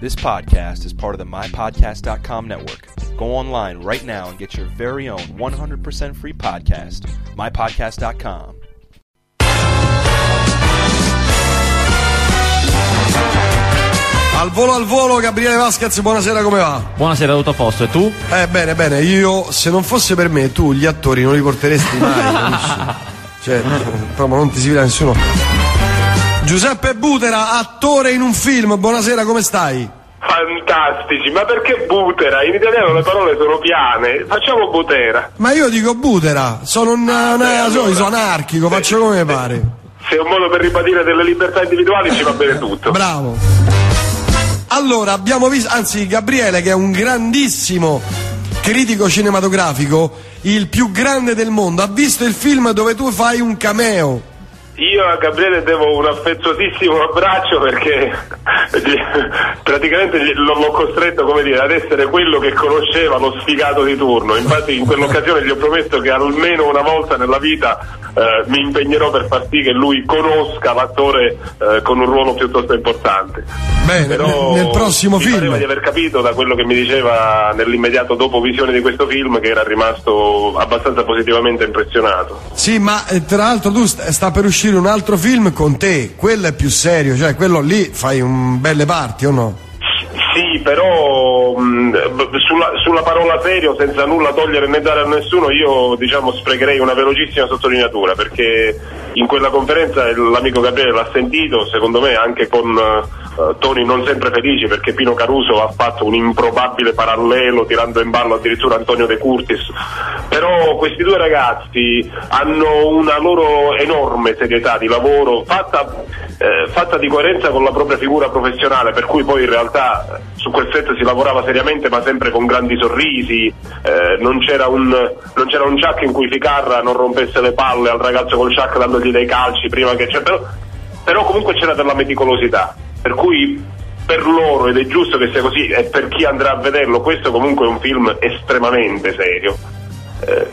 This podcast is part of the MyPodcast.com network. Go online right now and get your very own 100% free podcast, MyPodcast.com. Al volo al volo, Gabriele Vasquez, buonasera, come va? Buonasera, tutto a posto. E tu? Eh, bene, bene, io se non fosse per me, tu gli attori non li porteresti mai, capisci? Cioè, proprio non ti si vede nessuno. Giuseppe Butera, attore in un film, buonasera, come stai? Fantastici, ma perché Butera? In italiano le parole sono piane, facciamo Butera. Ma io dico Butera, sono un, Ah, un- beh, allora- sono anarchico, faccio come mi pare. Se è un modo per ribadire delle libertà individuali ci va bene tutto. Bravo. Allora, abbiamo visto, anzi Gabriele che è un grandissimo critico cinematografico, il più grande del mondo, ha visto il film dove tu fai un cameo. Io a Gabriele devo un affettuosissimo abbraccio perché praticamente l'ho costretto come dire, ad essere quello che conosceva lo sfigato di turno. Infatti in quell'occasione gli ho promesso che almeno una volta nella vita eh, mi impegnerò per far sì che lui conosca l'attore eh, con un ruolo piuttosto importante. Bene, Però nel, nel prossimo mi pareva di film. aver capito da quello che mi diceva nell'immediato dopo visione di questo film che era rimasto abbastanza positivamente impressionato. Sì, ma eh, tra l'altro tu sta per uscire un altro film con te, quello è più serio, cioè quello lì fai un belle parti o no? Sì, però mh, sulla, sulla parola serio, senza nulla togliere né dare a nessuno, io diciamo sprecherei una velocissima sottolineatura perché in quella conferenza l'amico Gabriele l'ha sentito, secondo me anche con eh, toni non sempre felici perché Pino Caruso ha fatto un improbabile parallelo tirando in ballo addirittura Antonio De Curtis. Però questi due ragazzi hanno una loro enorme serietà di lavoro fatta, eh, fatta di coerenza con la propria figura professionale, per cui poi in realtà eh, su quel set si lavorava seriamente ma sempre con grandi sorrisi, eh, non, c'era un, non c'era un chuck in cui Ficarra non rompesse le palle al ragazzo col chuck dandogli dei calci prima che c'è, però, però comunque c'era della meticolosità, per cui per loro, ed è giusto che sia così, e per chi andrà a vederlo, questo comunque è un film estremamente serio. Eh,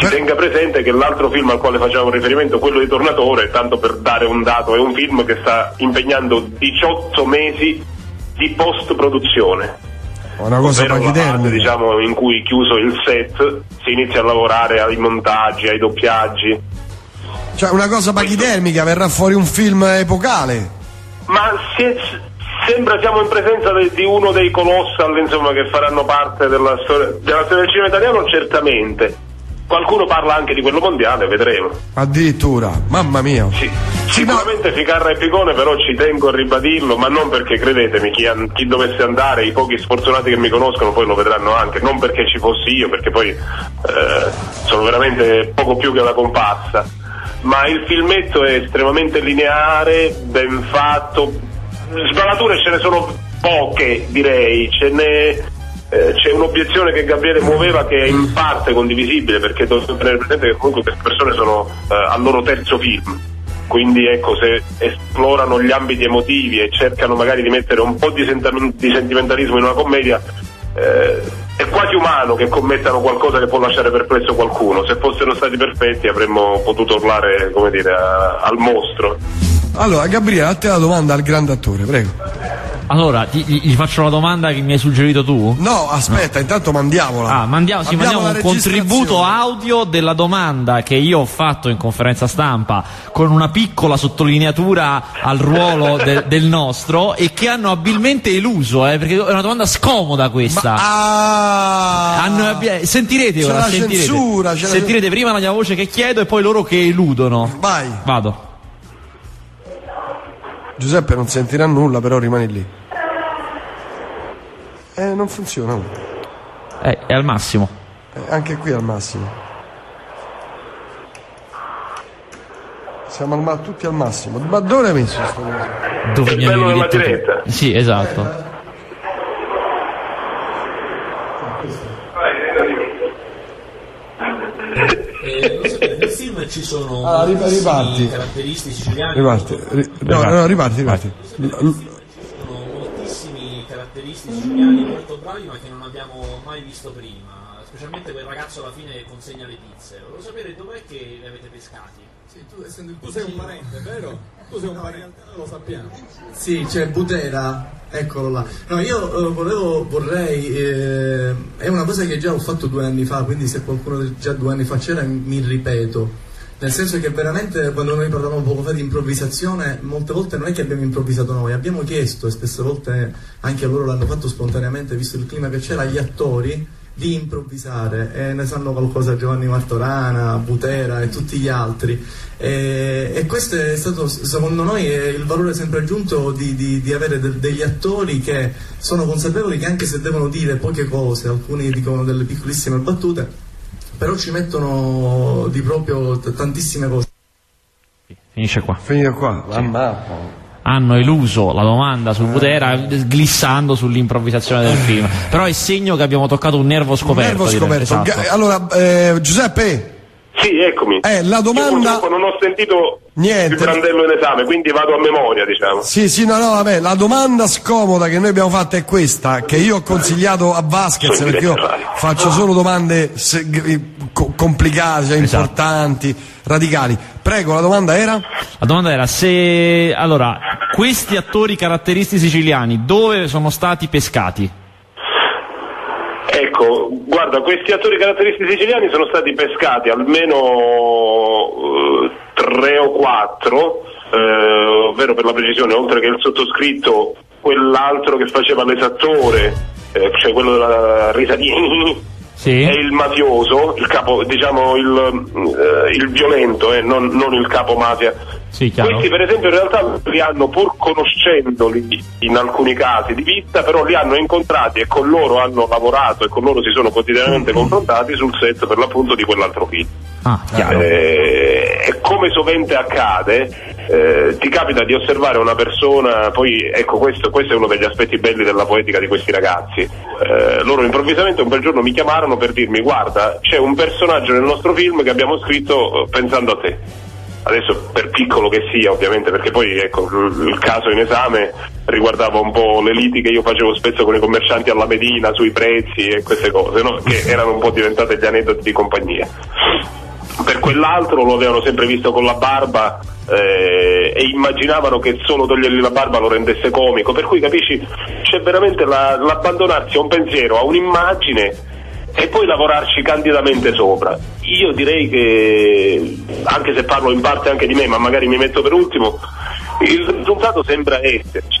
si tenga presente che l'altro film al quale facevamo riferimento, quello di Tornatore, tanto per dare un dato, è un film che sta impegnando 18 mesi di post-produzione. Una cosa pachidermica. diciamo, in cui chiuso il set si inizia a lavorare ai montaggi, ai doppiaggi. Cioè una cosa pachidermica, verrà fuori un film epocale. Ma si- sembra siamo in presenza de- di uno dei colossal insomma, che faranno parte della storia, della storia del cinema italiano, certamente. Qualcuno parla anche di quello mondiale, vedremo. Addirittura, mamma mia. Sì, sicuramente Ficarra e Picone, però ci tengo a ribadirlo, ma non perché credetemi, chi, an- chi dovesse andare, i pochi sfortunati che mi conoscono poi lo vedranno anche, non perché ci fossi io, perché poi eh, sono veramente poco più che una comparsa. Ma il filmetto è estremamente lineare, ben fatto, sbavature ce ne sono poche, direi, eh, c'è un'obiezione che Gabriele muoveva che è in parte condivisibile perché dobbiamo tenere presente che comunque queste persone sono eh, al loro terzo film. Quindi ecco se esplorano gli ambiti emotivi e cercano magari di mettere un po' di sentimentalismo in una commedia eh, è quasi umano che commettano qualcosa che può lasciare perplesso qualcuno se fossero stati perfetti avremmo potuto urlare come dire a- al mostro Allora, Gabriele, a te la domanda al grande attore, prego. Allora, ti- gli, faccio la domanda che mi hai suggerito tu? No, aspetta, intanto mandiamola. Ah, mandiamo, sì, mandiamo un contributo audio della domanda che io ho fatto in conferenza stampa con una piccola sottolineatura al ruolo de- del nostro e che hanno abilmente eluso, eh, perché è una domanda scomoda questa. Ah! Hanno abbi- sentirete ora, sentirete. censura, la sentirete prima la mia voce che chiedo e poi loro che eludono. Vai. Vado. Giuseppe non sentirà nulla, però rimani lì. Eh, non funziona. Eh, è al massimo. Eh, anche qui al massimo. Siamo al ma- tutti al massimo. Ma dove l'hai messo sto coso? Dove mi bello avevi diretta. Sì, esatto. Eh, non sapete, nel film ci sono Ah, ri- moltissimi riparti. caratteristici siciliani Riparti. ri- no, no, riparti, riparti. L- sono moltissimi caratteristici siciliani molto bravi ma che non abbiamo mai visto prima specialmente quel ragazzo alla fine che consegna le pizze. Volevo sapere dov'è che li avete pescati. Sì, tu, essendo il tu sei un parente, vero? Tu sei un parente, lo sappiamo. Sì, c'è Butera, eccolo là. No, io eh, volevo, vorrei, eh, è una cosa che già ho fatto due anni fa, quindi se qualcuno già due anni fa c'era mi ripeto. Nel senso che veramente quando noi parlavamo poco fa di improvvisazione, molte volte non è che abbiamo improvvisato noi, abbiamo chiesto, e spesse volte anche loro l'hanno fatto spontaneamente, visto il clima che c'era, agli attori di improvvisare. E ne sanno qualcosa Giovanni Martorana, Butera e tutti gli altri. E, e questo è stato secondo noi il valore sempre aggiunto di, di, di avere de- degli attori che sono consapevoli che anche se devono dire poche cose alcuni dicono delle piccolissime battute però ci mettono di proprio t- tantissime cose Finisce qua. Finita qua. Mamma. Hanno eluso la domanda su Butera glissando sull'improvvisazione del film. Però è segno che abbiamo toccato un nervo scoperto. Nervo direi. scoperto. Esatto. Allora, eh, Giuseppe, Sì, eccomi. eh, la Io domanda... purtroppo non ho sentito Niente. il brandello in esame, quindi vado a memoria, diciamo. Sì, sì, no, no, vabbè, la domanda scomoda che noi abbiamo fatto è questa, che io ho consigliato a Vasquez, Sono perché io faccio solo domande se- co- complicate, cioè Esatto. importanti, radicali. Prego, la domanda era? La domanda era se allora questi attori caratteristici siciliani dove sono stati pescati? Ecco, guarda, questi attori caratteristici siciliani sono stati pescati almeno eh, tre o quattro, eh, ovvero per la precisione, oltre che il sottoscritto, quell'altro che faceva l'esattore, eh, cioè quello della risatina. Sì. È il mafioso, il capo, diciamo il, eh, il violento, eh, non, non il capo mafia. Sì. Questi per esempio in realtà li hanno pur conoscendoli in alcuni casi di vista, però li hanno incontrati e con loro hanno lavorato e con loro si sono quotidianamente confrontati sul set per l'appunto di quell'altro film. Ah. Eh, e come sovente accade, eh, ti capita di osservare una persona, poi ecco questo, questo è uno degli aspetti belli della poetica di questi ragazzi. Eh, loro improvvisamente un bel giorno mi chiamarono per dirmi guarda c'è un personaggio nel nostro film che abbiamo scritto eh, pensando a te. Adesso per piccolo che sia ovviamente perché poi ecco il, caso in esame riguardava un po' le liti che io facevo spesso con i commercianti alla Medina sui prezzi e queste cose no? che erano un po' diventate gli aneddoti di compagnia per quell'altro lo avevano sempre visto con la barba eh, e immaginavano che solo togliergli la barba lo rendesse comico, per cui capisci c'è veramente la- l'abbandonarsi a un pensiero, a un'immagine e poi lavorarci candidamente sopra. Io direi che, anche se parlo in parte anche di me, ma magari mi metto per ultimo, il risultato sembra esserci.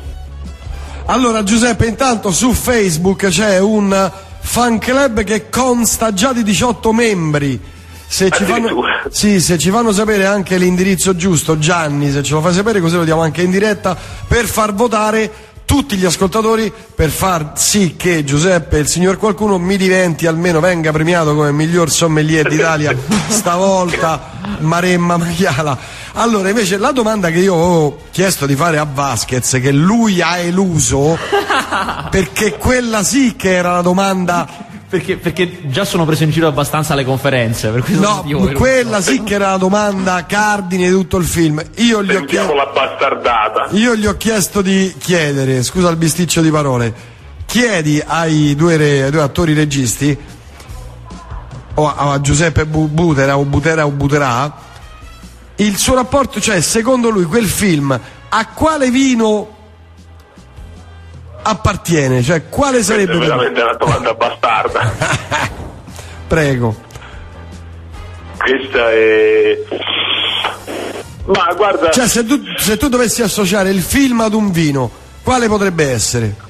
Allora Giuseppe, intanto su Facebook c'è un fan club che consta già di 18 membri. Se ci, fanno, sì, se ci fanno sapere anche l'indirizzo giusto, Gianni, se ce lo fai sapere così lo diamo anche in diretta, per far votare tutti gli ascoltatori per far sì che Giuseppe, il signor qualcuno, mi diventi almeno, venga premiato come miglior sommelier d'Italia stavolta, Maremma Maiala. Allora, invece, la domanda che io ho chiesto di fare a Vasquez, che lui ha eluso, perché quella sì che era la domanda Perché, perché già sono preso in giro abbastanza alle conferenze, per questo No, motivo quella sì che era la domanda cardine di tutto il film. Io gli ho, Sentiamo chie- la bastardata. io gli ho chiesto di chiedere, scusa il bisticcio di parole, chiedi ai due, re- ai due attori registi, o a, a Giuseppe Bu- Butera o Butera o Buterà, il suo rapporto, cioè secondo lui quel film a quale vino appartiene? Cioè quale sarebbe è veramente una domanda bastarda. Prego. Questa è. Ma guarda, Cioè se tu, se tu dovessi associare il film ad un vino, quale potrebbe essere?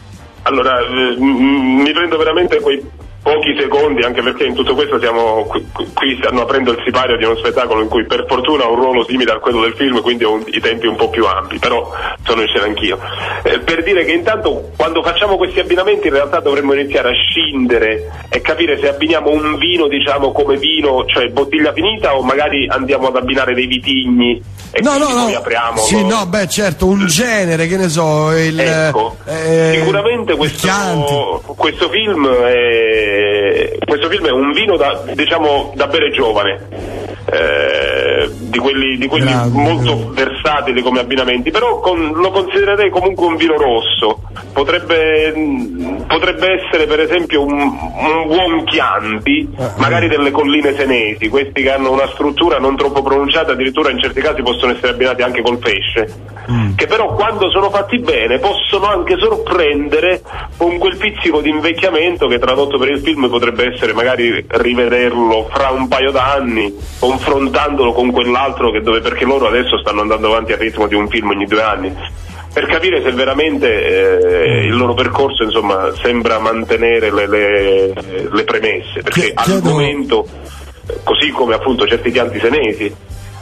allora eh, mi prendo veramente quei pochi secondi, anche perché in tutto questo siamo qui, stanno aprendo il sipario di uno spettacolo in cui per fortuna ho un ruolo simile a quello del film, quindi ho i tempi un po' più ampi, però sono in scena anch'io. Eh, per dire che intanto quando facciamo questi abbinamenti in realtà dovremmo iniziare a scindere e capire se abbiniamo un vino, diciamo, come vino, cioè bottiglia finita o magari andiamo ad abbinare dei vitigni e No, no, no. apriamo. Sì, no, beh, certo, un genere, che ne so, il Ecco, eh, sicuramente il questo, questo film è questo film è un vino da, diciamo, da bere giovane. Eh, eh, di quelli, di quelli Grande, molto versatili come abbinamenti, però con- lo considererei comunque un vino rosso. Potrebbe, mh, potrebbe essere per esempio un, un buon Chianti, magari delle colline senesi, questi che hanno una struttura non troppo pronunciata, addirittura in certi casi possono essere abbinati anche col pesce. Che però quando sono fatti bene possono anche sorprendere con quel pizzico di invecchiamento che tradotto per il film potrebbe essere magari rivederlo fra un paio d'anni, confrontandolo con quell'altro che dove, perché loro adesso stanno andando avanti al ritmo di un film ogni due anni. Per capire se veramente eh, il loro percorso insomma, sembra mantenere le, le- le premesse, perché al momento, così come appunto certi pianti senesi,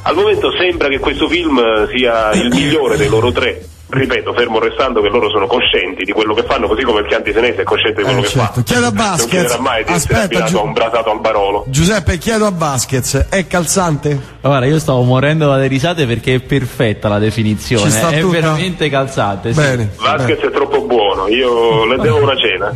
al momento sembra che questo film sia il migliore dei loro tre. Ripeto, fermo restando che loro sono coscienti di quello che fanno, così come il Chianti Senese è cosciente di quello Eh, che certo. fa. Chiedo a Non Vasquez. chiederà mai di essere Aspetta, a un brasato al barolo. Giuseppe, chiedo a Vasquez, è calzante? Guarda, io stavo morendo dalle risate perché è perfetta la definizione. È tutta? veramente calzante. Sì, Bene. Vasquez è troppo buono, io le devo una cena.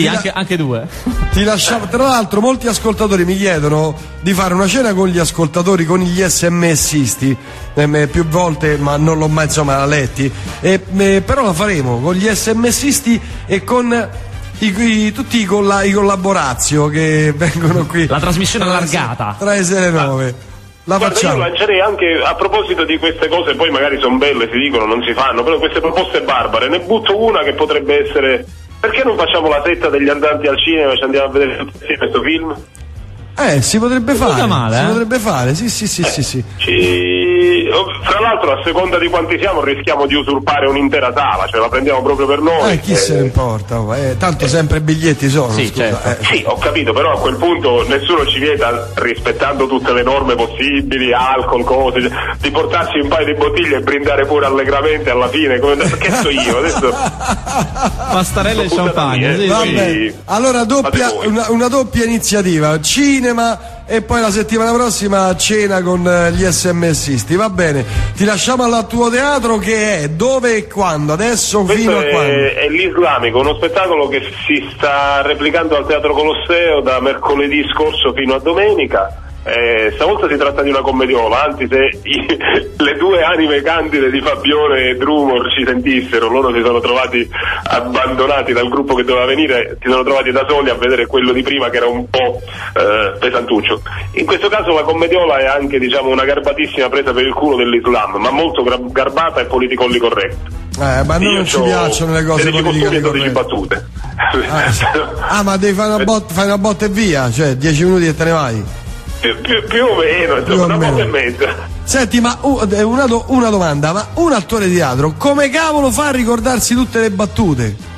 Sì, anche, anche due. Ti lasciamo, tra l'altro molti ascoltatori mi chiedono di fare una cena con gli ascoltatori, con gli SMSisti, eh, più volte ma non l'ho mai insomma letti, E, eh, però la faremo con gli SMSisti e con i, i- tutti i, colla- i collaborazio che vengono qui. La trasmissione Tra le se- allargata. Tra le sere nove. La Guarda, io facciamo. lancerei anche a proposito di queste cose, poi magari sono belle, si dicono, non si fanno, però queste proposte barbare, ne butto una che potrebbe essere. Perché non facciamo la setta degli andanti al cinema e ci andiamo a vedere tutti questo film? Eh, si potrebbe fare. male, si eh? potrebbe fare, sì, sì, sì, sì, sì. Ci... oh, Fra l'altro, a seconda di quanti siamo, rischiamo di usurpare un'intera sala, cioè la prendiamo proprio per noi. Eh, chi eh, se ne importa? oh, eh, tanto sempre biglietti sono, Sì, scusa. certo. eh. Sì, ho capito, però a quel punto nessuno ci vieta, rispettando tutte le norme possibili, alcol, cose, di portarci un paio di bottiglie e brindare pure allegramente alla fine, come che so io, adesso Pastarelle e champagne. sì, eh. Va sì. bene. Allora doppia, una, una doppia iniziativa, cinema e poi la settimana prossima cena con eh, gli SMSisti. Va bene, ti lasciamo al tuo teatro che è dove e quando? Adesso fino Questo a quando? è, è l'Islamico, uno spettacolo che si sta replicando al Teatro Colosseo da mercoledì scorso fino a domenica. Eh, stavolta si tratta di una commediola, anzi se i- le due anime candide di Fabione e Drumor ci sentissero, loro si sono trovati abbandonati dal gruppo che doveva venire, si sono trovati da soli a vedere quello di prima che era un po' eh, pesantuccio. In questo caso la commediola è anche diciamo, una garbatissima presa per il culo dell'Islam, ma molto garbata e politically correct. Eh, ma a noi non ci piacciono le cose 13 costumi e 12 corrette. battute. Ah. Ah, ma devi fare una botta, fai una botta e via, cioè 10 minuti e te ne vai. Più, più- più o meno, Più una volta e mezza. Senti, ma eh, una, do- una domanda, ma un attore di teatro come cavolo fa a ricordarsi tutte le battute?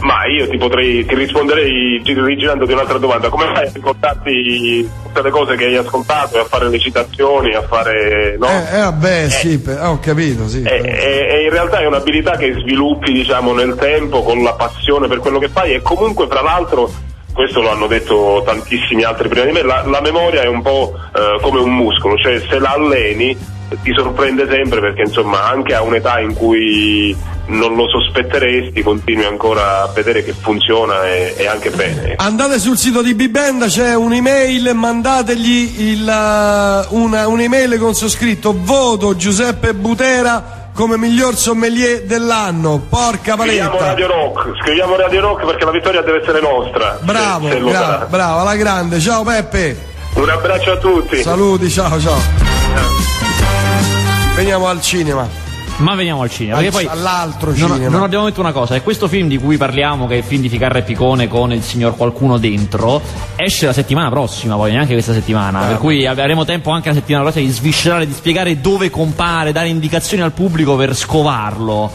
Ma io ti potrei, ti risponderei gi- rigirandoti un'altra domanda. Come fai a ricordarti tutte le cose che hai ascoltato a fare le citazioni, a fare. no? Eh, eh, vabbè, sì, per- eh, ho capito, sì. E, e- e in realtà è un'abilità che sviluppi diciamo, nel tempo con la passione per quello che fai e comunque fra l'altro questo lo hanno detto tantissimi altri prima di me. La, la memoria è un po' eh, come un muscolo cioè se la alleni ti sorprende sempre perché insomma anche a un'età in cui non lo sospetteresti continui ancora a vedere che funziona e, e anche bene. Andate sul sito di Bibenda, c'è un'email, mandategli il, uh, una, un'email con su scritto voto Giuseppe Butera come miglior sommelier dell'anno. Porca scriviamo paletta. Radio Rock scriviamo Radio Rock perché la vittoria deve essere nostra se- Bravo, se lo bra- sarà. bravo, alla grande. Ciao Peppe. un abbraccio a tutti Saluti, ciao, ciao. Veniamo al cinema. Ma veniamo al cinema. Perché poi all'altro non, cinema. non abbiamo detto una cosa: è questo film di cui parliamo, che è il film di Ficarra e Picone con il signor qualcuno dentro, esce la settimana prossima, poi neanche questa settimana. per cui avremo tempo anche la settimana prossima di sviscerare, di spiegare dove compare, dare indicazioni al pubblico per scovarlo.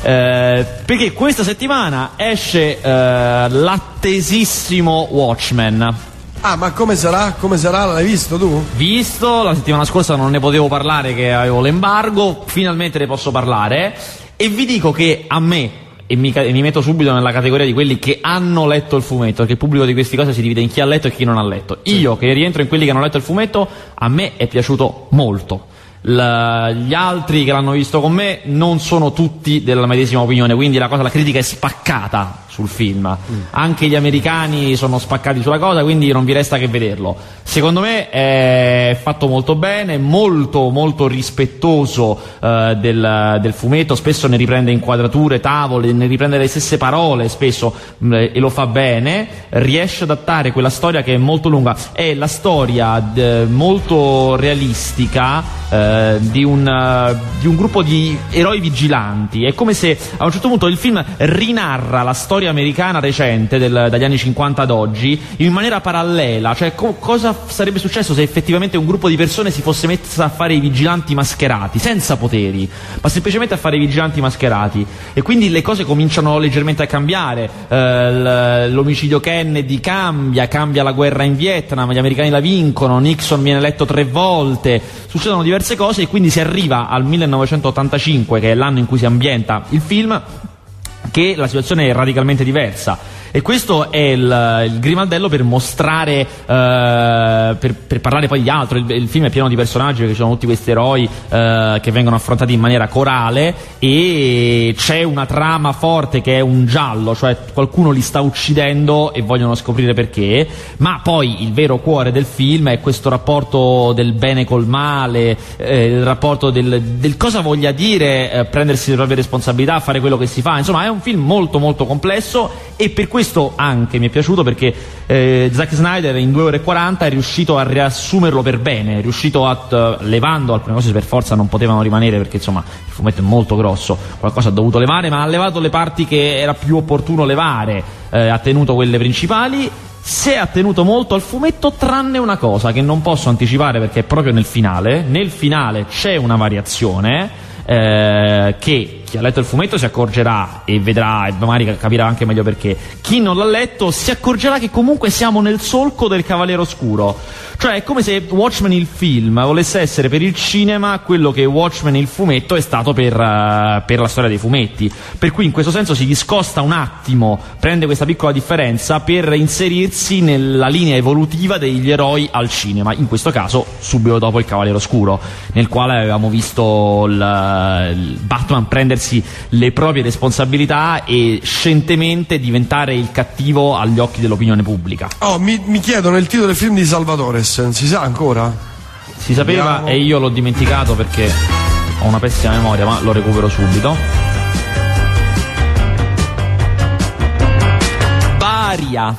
Eh, perché questa settimana esce eh, l'attesissimo Watchmen. Ah, ma come sarà? Come sarà? L'hai visto tu? Visto, la settimana scorsa non ne potevo parlare che avevo l'embargo, finalmente ne posso parlare e vi dico che a me, e mi, e mi metto subito nella categoria di quelli che hanno letto il fumetto, perché il pubblico di queste cose si divide in chi ha letto e chi non ha letto. Io che rientro in quelli che hanno letto il fumetto, a me è piaciuto molto. La- gli altri che l'hanno visto con me non sono tutti della medesima opinione, quindi la cosa, la critica è spaccata sul film. Anche gli americani sono spaccati sulla cosa, quindi non vi resta che vederlo. Secondo me è fatto molto bene, molto molto rispettoso eh, del, del fumetto, spesso ne riprende inquadrature, tavole, ne riprende le stesse parole spesso mh, e lo fa bene, riesce ad adattare quella storia che è molto lunga, è la storia d- molto realistica eh, di, un, eh, di un gruppo di eroi vigilanti, è come se a un certo punto il film rinarra la storia americana recente del- dagli anni 50 ad oggi in maniera parallela, cioè co- cosa sarebbe successo se effettivamente un gruppo di persone si fosse messo a fare i vigilanti mascherati, senza poteri, ma semplicemente a fare i vigilanti mascherati. E quindi le cose cominciano leggermente a cambiare, Eh, l'omicidio Kennedy cambia, cambia la guerra in Vietnam, gli americani la vincono, Nixon viene eletto tre volte, succedono diverse cose e quindi si arriva al 1985 che è l'anno in cui si ambienta il film che la situazione è radicalmente diversa. E questo è il, il grimaldello per mostrare, eh, per, per parlare poi di altro. Il, il film è pieno di personaggi perché ci sono tutti questi eroi eh, che vengono affrontati in maniera corale e c'è una trama forte che è un giallo, cioè qualcuno li sta uccidendo e vogliono scoprire perché. Ma poi il vero cuore del film è questo rapporto del bene col male, eh, il rapporto del, del cosa voglia dire eh, prendersi le proprie responsabilità, fare quello che si fa. Insomma, è un film molto molto complesso e per questo anche mi è piaciuto perché eh, Zack Snyder in 2 ore e 40 è riuscito a riassumerlo per bene, è riuscito a, eh, levando alcune cose per forza non potevano rimanere perché insomma il fumetto è molto grosso, qualcosa ha dovuto levare, ma ha levato le parti che era più opportuno levare, eh, ha tenuto quelle principali si è attenuto molto al fumetto tranne una cosa che non posso anticipare perché è proprio nel finale. Nel finale c'è una variazione eh, che chi ha letto il fumetto si accorgerà e vedrà e magari capirà anche meglio perché. Chi non l'ha letto si accorgerà che comunque siamo nel solco del Cavaliere Oscuro. Cioè è come se Watchmen il film volesse essere per il cinema quello che Watchmen il fumetto è stato per, eh, per la storia dei fumetti. Per cui in questo senso si discosta un attimo, prende questa piccola differenza per inserirsi nella linea evolutiva degli eroi al cinema, in questo caso subito dopo il Cavaliere Oscuro, nel quale avevamo visto il, il Batman prendersi le proprie responsabilità e scientemente diventare il cattivo agli occhi dell'opinione pubblica. Oh, mi, mi chiedono il titolo del film di Salvatore, si sa ancora? Si sapeva Vediamo. e io l'ho dimenticato perché ho una pessima memoria, ma lo recupero subito. Baria.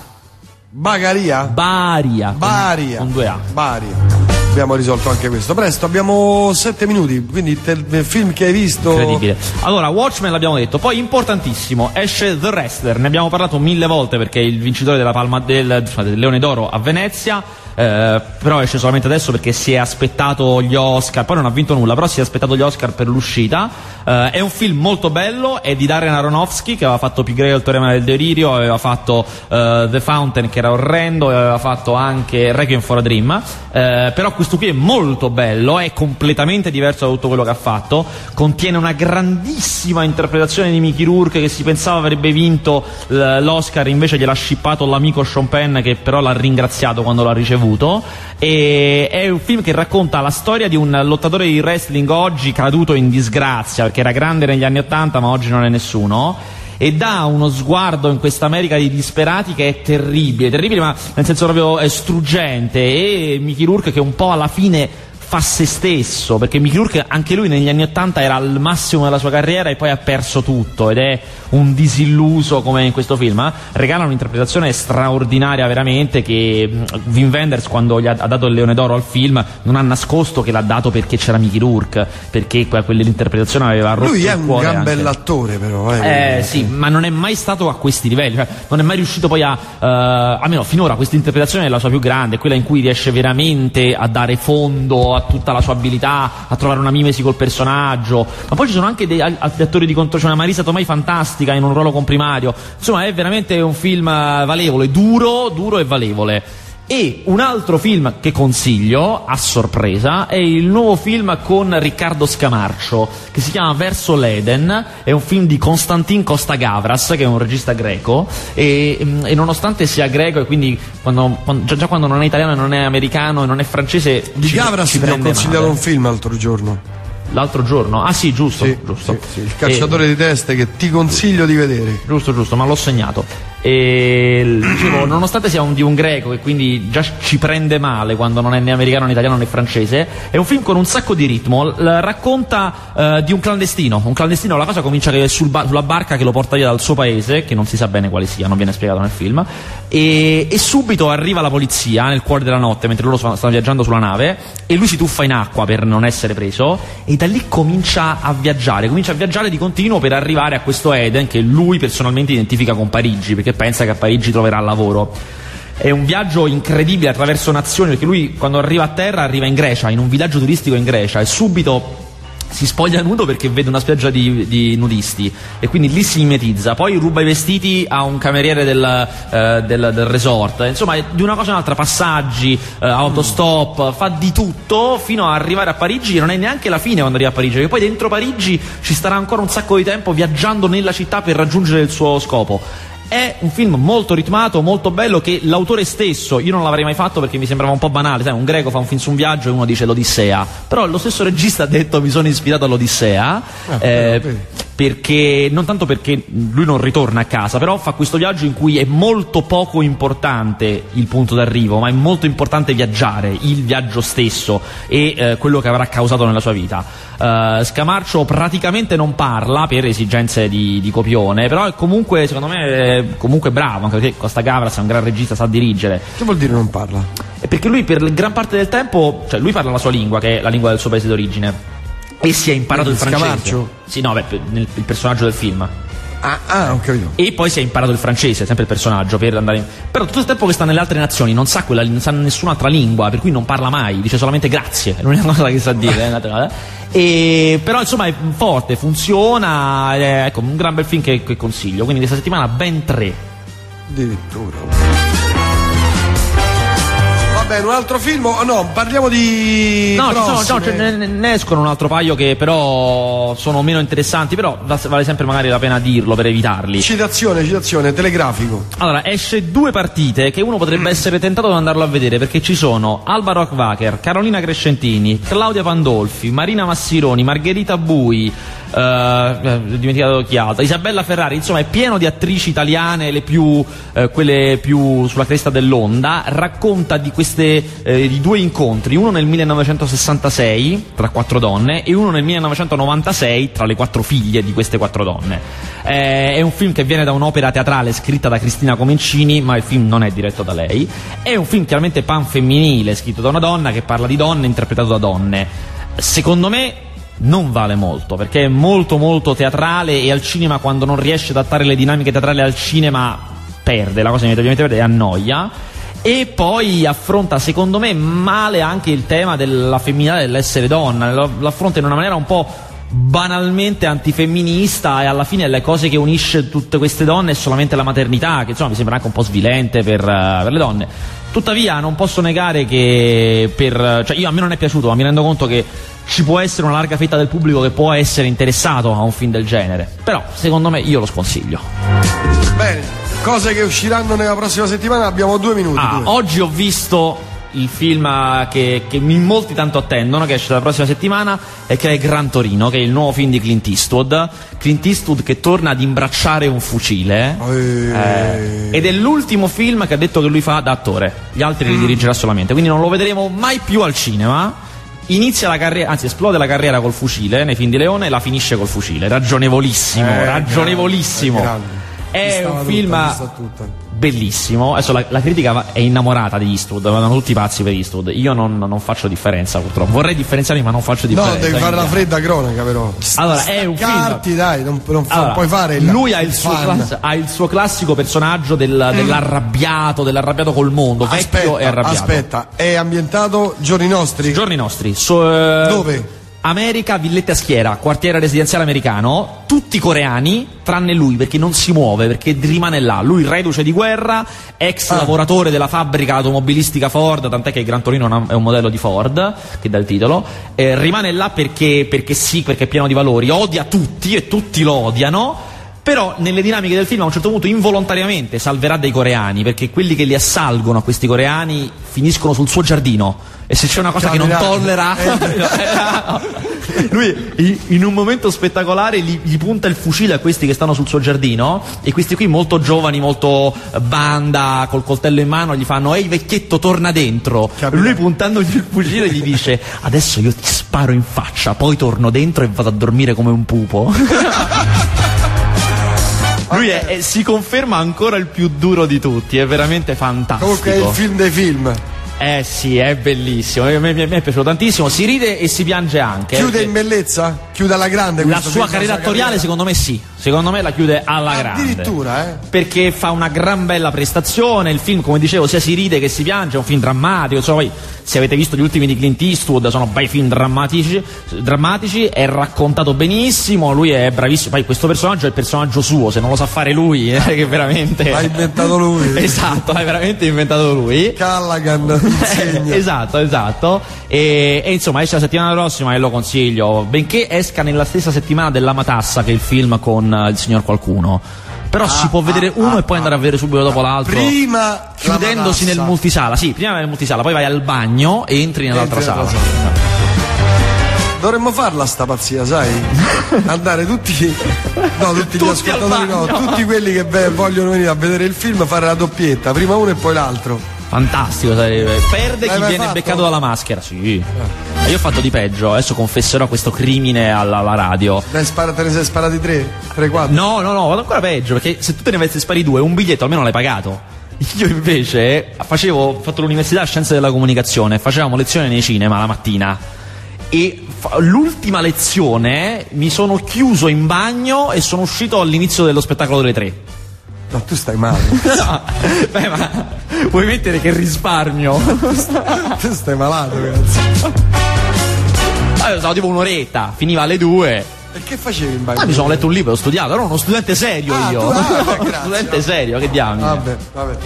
Bagaria? Baria. con- Baria. Con due A. Baria. Abbiamo risolto anche questo. Presto, abbiamo sette minuti, quindi il film che hai visto... Incredibile. Allora, Watchmen l'abbiamo detto, poi importantissimo, esce The Wrestler, ne abbiamo parlato mille volte perché è il vincitore della Palma del, del Leone d'Oro a Venezia, eh, però esce solamente adesso perché si è aspettato gli Oscar, poi non ha vinto nulla, però si è aspettato gli Oscar per l'uscita. Eh, è un film molto bello, è di Darren Aronofsky che aveva fatto Pigrea il teorema del delirio, aveva fatto eh, The Fountain che era orrendo e aveva fatto anche Requiem for a Dream. Eh, però questo qui è molto bello, è completamente diverso da tutto quello che ha fatto, contiene una grandissima interpretazione di Mickey Rourke che si pensava avrebbe vinto l'Oscar, invece gliel'ha scippato l'amico Sean Penn che però l'ha ringraziato quando l'ha ricevuto. E è un film che racconta la storia di un lottatore di wrestling oggi caduto in disgrazia, perché era grande negli anni Ottanta ma oggi non è nessuno e dà uno sguardo in questa America di disperati che è terribile, terribile ma nel senso proprio struggente e Mickey che un po' alla fine fa se stesso, perché Mickey Rourke anche lui negli anni Ottanta era al massimo della sua carriera e poi ha perso tutto ed è un disilluso come in questo film, eh? regala un'interpretazione straordinaria veramente che Wim Wenders quando gli ha, dato il Leone d'Oro al film non ha nascosto che l'ha dato perché c'era Mickey Rourke, perché que- quell'interpretazione aveva rotto Lui è un gran anche. bell'attore però, eh. Eh sì, ma non è mai stato a questi livelli, cioè non è mai riuscito poi a, eh, almeno finora questa interpretazione è la sua più grande, quella in cui riesce veramente a dare fondo a tutta la sua abilità, a trovare una mimesi col personaggio, ma poi ci sono anche dei al- altri attori di conto, c'è una Marisa Tomei fantastica in un ruolo comprimario, insomma è veramente un film valevole, duro, duro e valevole. E un altro film che consiglio, a sorpresa, è il nuovo film con Riccardo Scamarcio, che si chiama Verso l'Eden, è un film di Konstantin Kostagavras, che è un regista greco, e, mm, e nonostante sia greco e quindi quando- quando- già, già quando non è italiano, e non è americano e non è francese, Di ci- Gavras ci ti ho consigliato male. un film l'altro giorno. L'altro giorno? Ah sì, giusto, Sì, giusto. sì, sì, il cacciatore di teste che ti consiglio di vedere. Giusto, giusto, ma l'ho segnato. E dicevo, nonostante sia un, di un greco e quindi già ci prende male quando non è né americano né italiano né francese, è un film con un sacco di ritmo. L- racconta eh, di un clandestino. Un clandestino, la cosa comincia che sul ba- sulla barca che lo porta via dal suo paese, che non si sa bene quale sia, non viene spiegato nel film. E, e subito arriva la polizia nel cuore della notte mentre loro stanno stanno viaggiando sulla nave e lui si tuffa in acqua per non essere preso e da lì comincia a viaggiare, comincia a viaggiare di continuo per arrivare a questo Eden che lui personalmente identifica con Parigi perché pensa che a Parigi troverà lavoro. È un viaggio incredibile attraverso nazioni perché lui quando arriva a terra arriva in Grecia, in un villaggio turistico in Grecia e subito si spoglia nudo perché vede una spiaggia di, di nudisti e quindi lì si mimetizza. Poi ruba i vestiti a un cameriere del, eh, del- del resort. Insomma, di una cosa all'altra, passaggi, eh, autostop, fa di tutto fino ad arrivare a Parigi. E non è neanche la fine quando arriva a Parigi, perché poi dentro Parigi ci starà ancora un sacco di tempo viaggiando nella città per raggiungere il suo scopo. È un film molto ritmato, molto bello che l'autore stesso, io non l'avrei mai fatto perché mi sembrava un po' banale, sai, un greco fa un film su un viaggio e uno dice l'Odissea, però lo stesso regista ha detto mi sono ispirato all'Odissea, eh, vedi. Perché non tanto perché lui non ritorna a casa, però fa questo viaggio in cui è molto poco importante il punto d'arrivo, ma è molto importante viaggiare, il viaggio stesso e eh, quello che avrà causato nella sua vita. Eh, Scamarcio praticamente non parla per esigenze di, di copione, però è comunque, secondo me, è comunque bravo, anche perché Costa Gavras è un gran regista, sa dirigere. Che vuol dire non parla? E perché lui per gran parte del tempo, cioè lui parla la sua lingua, che è la lingua del suo paese d'origine. E si è imparato il Quindi francese. Scamarcio? Sì, no, beh, nel, il personaggio del film. Ah, ah, ho capito. E poi si è imparato il francese, sempre il personaggio, per andare in... Però tutto il tempo che sta nelle altre nazioni non sa quella, non sa nessun'altra lingua, per cui non parla mai, dice solamente grazie, è l'unica cosa che sa dire. eh. E, però insomma è forte, funziona, è, ecco, un gran bel film che, che consiglio. Quindi questa settimana ben tre. Addirittura. Bene, un altro film? No, parliamo di. No, sono, no, ne, ne escono un altro paio che però sono meno interessanti, però va- vale sempre magari la pena dirlo per evitarli. Citazione, citazione, telegrafico. Allora, esce due partite che uno potrebbe essere tentato di andarlo a vedere perché ci sono Alba Rockwacker, Carolina Crescentini, Claudia Pandolfi, Marina Massironi, Margherita Bui, eh, eh, ho dimenticato chi altro, Isabella Ferrari, insomma è pieno di attrici italiane, le più, eh, quelle più sulla cresta dell'onda, racconta di queste eh, di due incontri, uno nel 1966 tra quattro donne e uno nel 1996 tra le quattro figlie di queste quattro donne. Eh, è un film che viene da un'opera teatrale scritta da Cristina Comencini, ma il film non è diretto da lei. È un film chiaramente panfemminile, scritto da una donna che parla di donne, interpretato da donne. Secondo me non vale molto perché è molto molto teatrale e al cinema quando non riesce ad adattare le dinamiche teatrali al cinema perde, la cosa inevitabilmente perde e annoia. E poi affronta, secondo me, male anche il tema della femminilità dell'essere donna. Lo, lo affronta in una maniera un po' banalmente antifemminista e alla fine le cose che unisce tutte queste donne è solamente la maternità, che insomma mi sembra anche un po' svilente per, eh, per le donne. Tuttavia non posso negare che per, cioè io a me non è piaciuto, ma mi rendo conto che ci può essere una larga fetta del pubblico che può essere interessato a un film del genere. Però secondo me io lo sconsiglio. Bene, cose che usciranno nella prossima settimana, abbiamo due minuti. Ah, due. oggi ho visto il film eh, che, che in molti tanto attendono, che esce la prossima settimana, e che è Gran Torino, che è il nuovo film di Clint Eastwood. Clint Eastwood che torna ad imbracciare un fucile. Eh, Ed è l'ultimo film che ha detto che lui fa da attore, gli altri li dirigerà solamente, quindi non lo vedremo mai più al cinema. Inizia la carriera, anzi esplode la carriera col fucile nei film di Leone e la finisce col fucile. Ragionevolissimo, Eh, ragionevolissimo. grande, È un film bellissimo. Adesso la, la critica è innamorata di Eastwood, vanno tutti pazzi per Eastwood. Io non, non faccio differenza purtroppo. Vorrei differenziarmi, ma non faccio No, differenza. devi fare la fredda cronaca, però. Allora, è un film. Carti, dai, non, non Allora, puoi fare il. lui ha il, suo class- ha il suo classico personaggio del- dell'arrabbiato, dell'arrabbiato col mondo, vecchio Aspetta, e arrabbiato. aspetta, è ambientato giorni nostri? Giorni nostri. so- eh, Dove? America, villette a schiera, quartiere residenziale americano, tutti coreani, tranne lui perché non si muove, perché rimane là. Lui reduce di guerra, ex Ah. lavoratore della fabbrica automobilistica Ford, tant'è che il Gran Torino è un modello di Ford, che dà il titolo, eh, rimane là perché, perché sì, perché è pieno di valori, odia tutti e tutti lo odiano. Però nelle dinamiche del film a un certo punto involontariamente salverà dei coreani perché quelli che li assalgono a questi coreani finiscono sul suo giardino e se c'è una cosa che non Capirà. tollera lui i- in un momento spettacolare gli, gli punta il fucile a questi che stanno sul suo giardino e questi qui molto giovani molto eh, banda col coltello in mano gli fanno ehi vecchietto torna dentro Capirà. lui puntandogli il fucile gli dice adesso io ti sparo in faccia poi torno dentro e vado a dormire come un pupo Lui è- è- si conferma ancora il più duro di tutti, è veramente fantastico. Comunque è il film dei film. Eh sì, è bellissimo. A me, è piaciuto tantissimo. Si ride e si piange anche. Chiude Eh, in bellezza? Chiude alla grande la questo sua carriera la attoriale, secondo me, sì. Secondo me la chiude alla grande. Addirittura, eh? Perché fa una gran bella prestazione. Il film, come dicevo, sia si ride che si piange. È un film drammatico. Insomma, poi, se avete visto gli ultimi di Clint Eastwood, sono bei film drammatici. drammatici è raccontato benissimo. Lui è bravissimo. Poi, questo personaggio è il personaggio suo. Se non lo sa fare lui, eh, che veramente. L'ha inventato lui. esatto, l'ha veramente inventato lui. Callaghan insegna. esatto, esatto. E, e insomma, esce la settimana prossima e lo consiglio. Benché esca nella stessa settimana della Matassa che è il film con eh, il signor qualcuno. Però si può vedere uno e poi andare a vedere subito dopo l'altro. Ah, Prima chiudendosi nel multisala. Sì, prima nel multisala, poi vai al bagno e entri nell'altra Entri sala. nell'altra Dovremmo farla sta pazzia, sai? Andare tutti, no, tutti gli Tutti al ascoltatori, no, tutti quelli che ve- vogliono venire a vedere il film, fare la doppietta, prima uno e poi l'altro. Fantastico sarebbe. Perde L'hai chi viene fatto? beccato dalla maschera, sì. E Io ho fatto di peggio, adesso confesserò questo crimine alla, alla radio. Ne spara- te ne sei sparati tre? Tre, quattro? No, no, no, vado ancora peggio, perché se tu te ne avessi spari due, un biglietto almeno l'hai pagato. Io invece facevo, ho fatto l'università Scienze della Comunicazione, facevamo lezione nei cinema la mattina e fa- l'ultima lezione mi sono chiuso in bagno e sono uscito all'inizio dello spettacolo delle tre. No, tu stai male. No, beh, ma vuoi mettere che risparmio? tu stai malato, cazzo. Allora, stavo tipo un'oretta, finiva alle due. E che facevi in bagno? Ah, mi sono letto un libro, ho studiato, ero uno studente serio Ah, io. tu- ah, grazie. studente serio, che diamine. Vabbè, vabbè.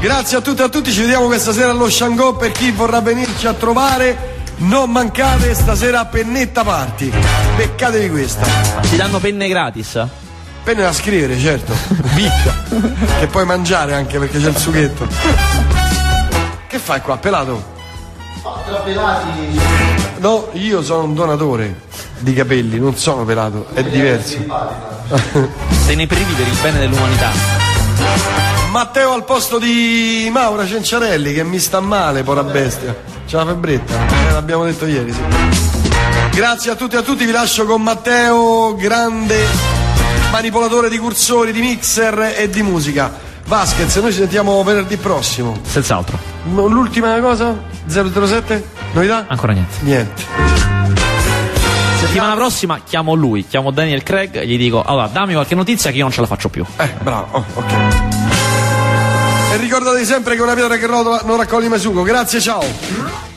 Grazie a tutti e a tutti, ci vediamo questa sera allo Shango per chi vorrà venirci a trovare. Non mancate stasera a Pennetta Party. Beccatevi questa. Ti danno penne gratis? Penne da scrivere, certo. Bicca. che puoi mangiare anche perché c'è il sughetto. Che fai qua, pelato? No, io sono un donatore di capelli, non sono pelato, è diverso. Te ne privi per il bene dell'umanità. Matteo al posto di Maura Cenciarelli che mi sta male, pora bestia. C'è la febbretta, eh, l'abbiamo detto ieri, sì. Grazie a tutti e a tutti, vi lascio con Matteo, grande manipolatore di cursori, di mixer e di musica. Vasquez, noi ci sentiamo venerdì prossimo. Senz'altro. L'ultima cosa? 007? Novità? Ancora niente. Niente. Settimana prossima chiamo lui, chiamo Daniel Craig e gli dico: Allora, dammi qualche notizia che io non ce la faccio più. Eh, bravo, oh, ok. E ricordatevi sempre che una pietra che rotola non raccoglie mai sugo. Grazie, ciao.